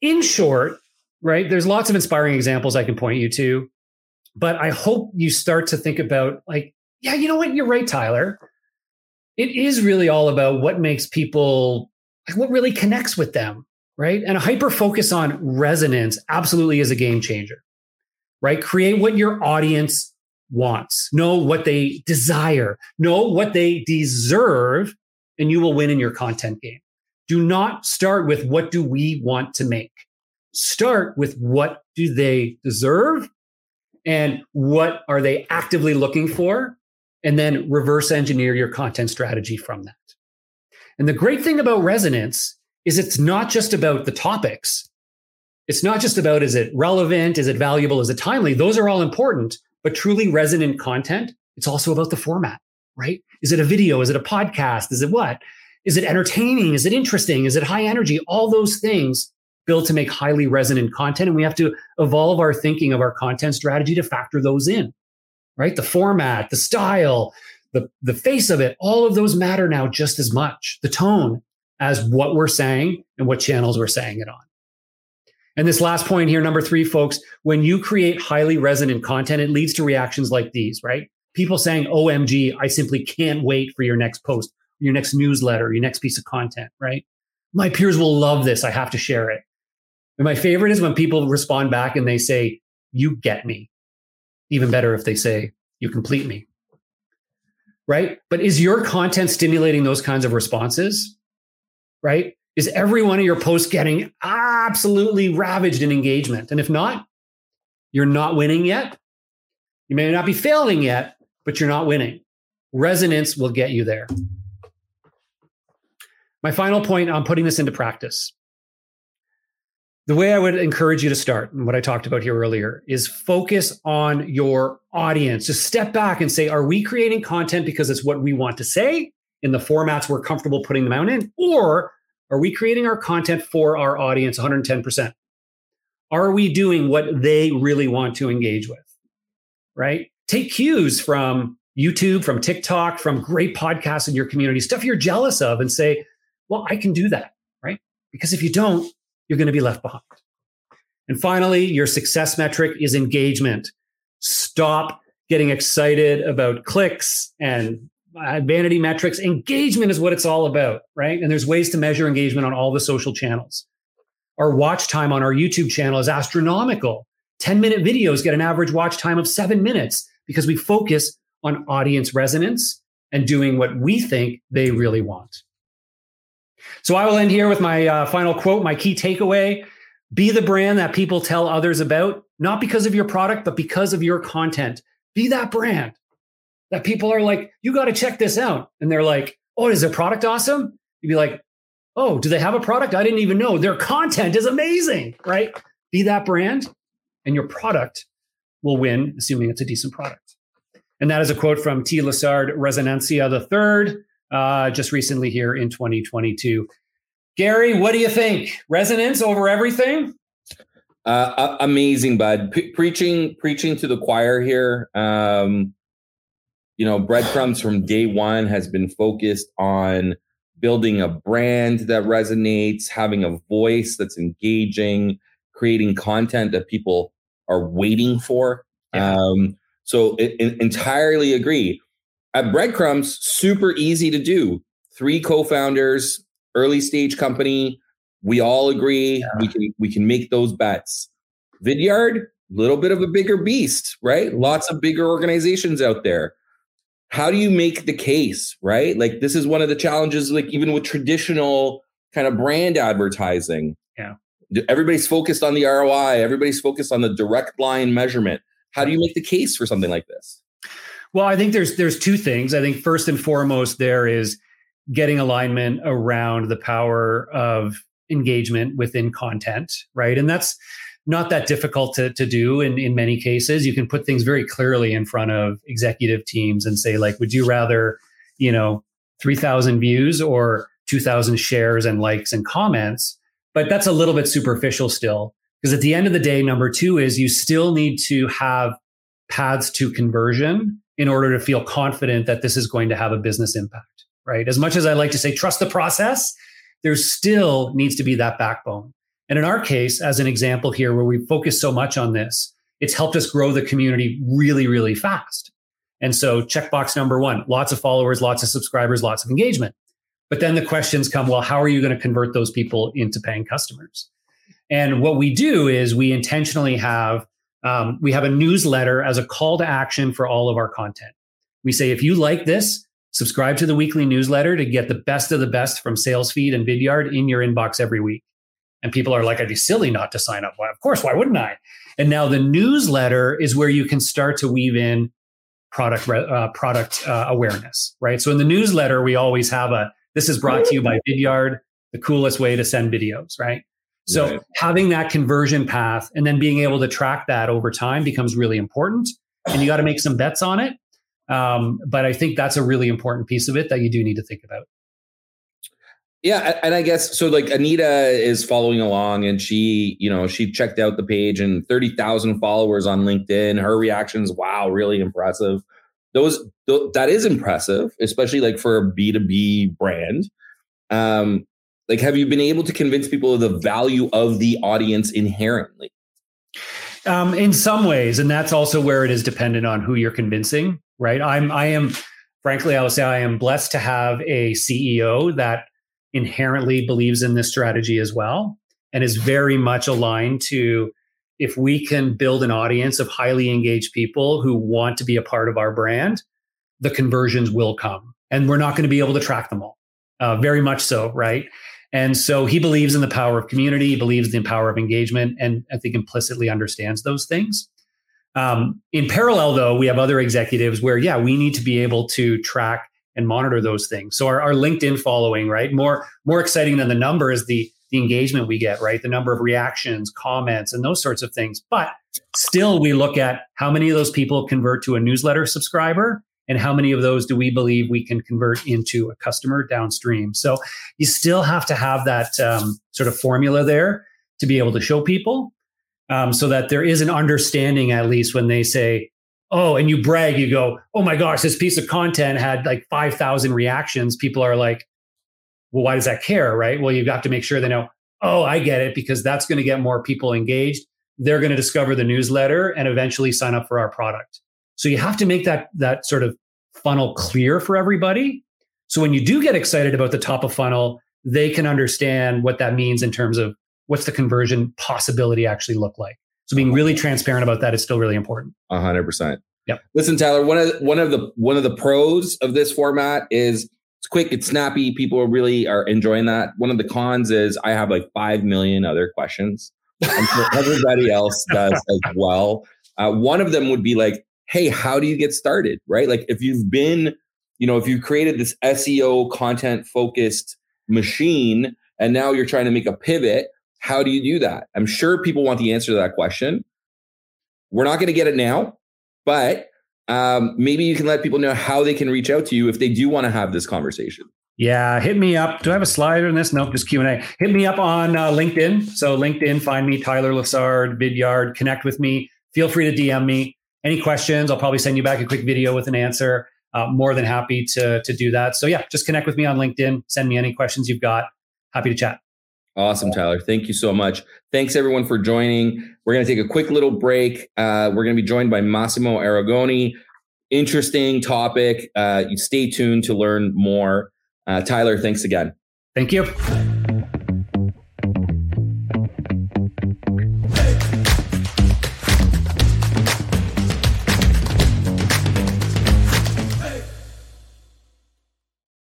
in short, right, there's lots of inspiring examples I can point you to, but I hope you start to think about like, yeah, you know what? You're right, Tyler. It is really all about what makes people, what really connects with them, right? And a hyper focus on resonance absolutely is a game changer, right? Create what your audience wants, know what they desire, know what they deserve, and you will win in your content game. Do not start with what do we want to make. Start with what do they deserve and what are they actively looking for? And then reverse engineer your content strategy from that. And the great thing about resonance is it's not just about the topics. It's not just about is it relevant? Is it valuable? Is it timely? Those are all important. But truly resonant content, it's also about the format, right? Is it a video? Is it a podcast? Is it what? Is it entertaining? Is it interesting? Is it high energy? All those things build to make highly resonant content. And we have to evolve our thinking of our content strategy to factor those in, right? The format, the style, the, the face of it, all of those matter now just as much. The tone as what we're saying and what channels we're saying it on. And this last point here, number three, folks, when you create highly resonant content, it leads to reactions like these, right? People saying, OMG, I simply can't wait for your next post, your next newsletter, your next piece of content, right? My peers will love this. I have to share it. And my favorite is when people respond back and they say, You get me. Even better if they say, You complete me. Right? But is your content stimulating those kinds of responses? Right? Is every one of your posts getting absolutely ravaged in engagement? And if not, you're not winning yet. You may not be failing yet, but you're not winning. Resonance will get you there. My final point on putting this into practice. The way I would encourage you to start, and what I talked about here earlier, is focus on your audience. Just step back and say, are we creating content because it's what we want to say in the formats we're comfortable putting them out in? Or are we creating our content for our audience 110%? Are we doing what they really want to engage with? Right? Take cues from YouTube, from TikTok, from great podcasts in your community, stuff you're jealous of, and say, well, I can do that. Right? Because if you don't, you're going to be left behind. And finally, your success metric is engagement. Stop getting excited about clicks and uh, vanity metrics. Engagement is what it's all about, right? And there's ways to measure engagement on all the social channels. Our watch time on our YouTube channel is astronomical. 10 minute videos get an average watch time of seven minutes because we focus on audience resonance and doing what we think they really want. So I will end here with my uh, final quote, my key takeaway be the brand that people tell others about, not because of your product, but because of your content. Be that brand that people are like, you got to check this out. And they're like, oh, is their product awesome? You'd be like, oh, do they have a product? I didn't even know. Their content is amazing, right? Be that brand, and your product will win, assuming it's a decent product. And that is a quote from T. Lessard Resonancia III, uh, just recently here in 2022. Gary, what do you think? Resonance over everything? Uh, amazing, bud. P- preaching, preaching to the choir here. Um, you know, breadcrumbs from day one has been focused on building a brand that resonates, having a voice that's engaging, creating content that people are waiting for. Yeah. Um, so it, it, entirely agree. At Breadcrumbs, super easy to do. Three co-founders, early stage company. We all agree yeah. we can we can make those bets. Vidyard, little bit of a bigger beast, right? Lots of bigger organizations out there how do you make the case, right? Like this is one of the challenges, like even with traditional kind of brand advertising. Yeah. Everybody's focused on the ROI, everybody's focused on the direct line measurement. How do you make the case for something like this? Well, I think there's there's two things. I think first and foremost there is getting alignment around the power of engagement within content, right? And that's not that difficult to, to do in, in many cases. You can put things very clearly in front of executive teams and say, like, would you rather, you know, 3,000 views or 2,000 shares and likes and comments? But that's a little bit superficial still. Because at the end of the day, number two is you still need to have paths to conversion in order to feel confident that this is going to have a business impact, right? As much as I like to say, trust the process, there still needs to be that backbone. And in our case, as an example here, where we focus so much on this, it's helped us grow the community really, really fast. And so, checkbox number one lots of followers, lots of subscribers, lots of engagement. But then the questions come well, how are you going to convert those people into paying customers? And what we do is we intentionally have um, we have a newsletter as a call to action for all of our content. We say if you like this, subscribe to the weekly newsletter to get the best of the best from SalesFeed and Vidyard in your inbox every week. And people are like, I'd be silly not to sign up. Why? Of course, why wouldn't I? And now the newsletter is where you can start to weave in product uh, product uh, awareness, right? So in the newsletter, we always have a this is brought to you by Vidyard, the coolest way to send videos, right? So right. having that conversion path and then being able to track that over time becomes really important. And you got to make some bets on it. Um, but I think that's a really important piece of it that you do need to think about. Yeah, and I guess so. Like Anita is following along, and she, you know, she checked out the page and thirty thousand followers on LinkedIn. Her reactions, wow, really impressive. Those th- that is impressive, especially like for a B two B brand. Um, like, have you been able to convince people of the value of the audience inherently? Um, in some ways, and that's also where it is dependent on who you're convincing, right? I'm, I am, frankly, I will say I am blessed to have a CEO that inherently believes in this strategy as well and is very much aligned to if we can build an audience of highly engaged people who want to be a part of our brand, the conversions will come. And we're not going to be able to track them all. Uh, very much so, right? And so he believes in the power of community, he believes in the power of engagement, and I think implicitly understands those things. Um, in parallel, though, we have other executives where, yeah, we need to be able to track and monitor those things. So our, our LinkedIn following, right? More more exciting than the number is the the engagement we get, right? The number of reactions, comments, and those sorts of things. But still, we look at how many of those people convert to a newsletter subscriber and how many of those do we believe we can convert into a customer downstream. So you still have to have that um, sort of formula there to be able to show people um, so that there is an understanding, at least when they say, oh, and you brag, you go, oh my gosh, this piece of content had like 5,000 reactions. People are like, well, why does that care? Right. Well, you've got to make sure they know, oh, I get it, because that's going to get more people engaged. They're going to discover the newsletter and eventually sign up for our product. So you have to make that that sort of funnel clear for everybody. So when you do get excited about the top of funnel, they can understand what that means in terms of what's the conversion possibility actually look like. So being really transparent about that is still really important. A hundred percent. Yep. Listen, Tyler. One of one of the one of the pros of this format is it's quick, it's snappy. People really are enjoying that. One of the cons is I have like five million other questions. I'm sure everybody else does as well. Uh, one of them would be like, "Hey, how do you get started?" Right? Like if you've been, you know, if you've created this SEO content focused machine, and now you're trying to make a pivot how do you do that? I'm sure people want the answer to that question. We're not going to get it now, but um, maybe you can let people know how they can reach out to you if they do want to have this conversation. Yeah, hit me up. Do I have a slide on this? Nope, just Q and A. Hit me up on uh, LinkedIn. So LinkedIn, find me Tyler Lessard, Vidyard. Connect with me. Feel free to DM me. Any questions? I'll probably send you back a quick video with an answer. Uh, more than happy to to do that. So yeah, just connect with me on LinkedIn. Send me any questions you've got. Happy to chat. Awesome, Tyler. Thank you so much. Thanks everyone for joining. We're going to take a quick little break. Uh, we're going to be joined by Massimo Aragoni. Interesting topic. Uh, you stay tuned to learn more. Uh, Tyler, thanks again. Thank you.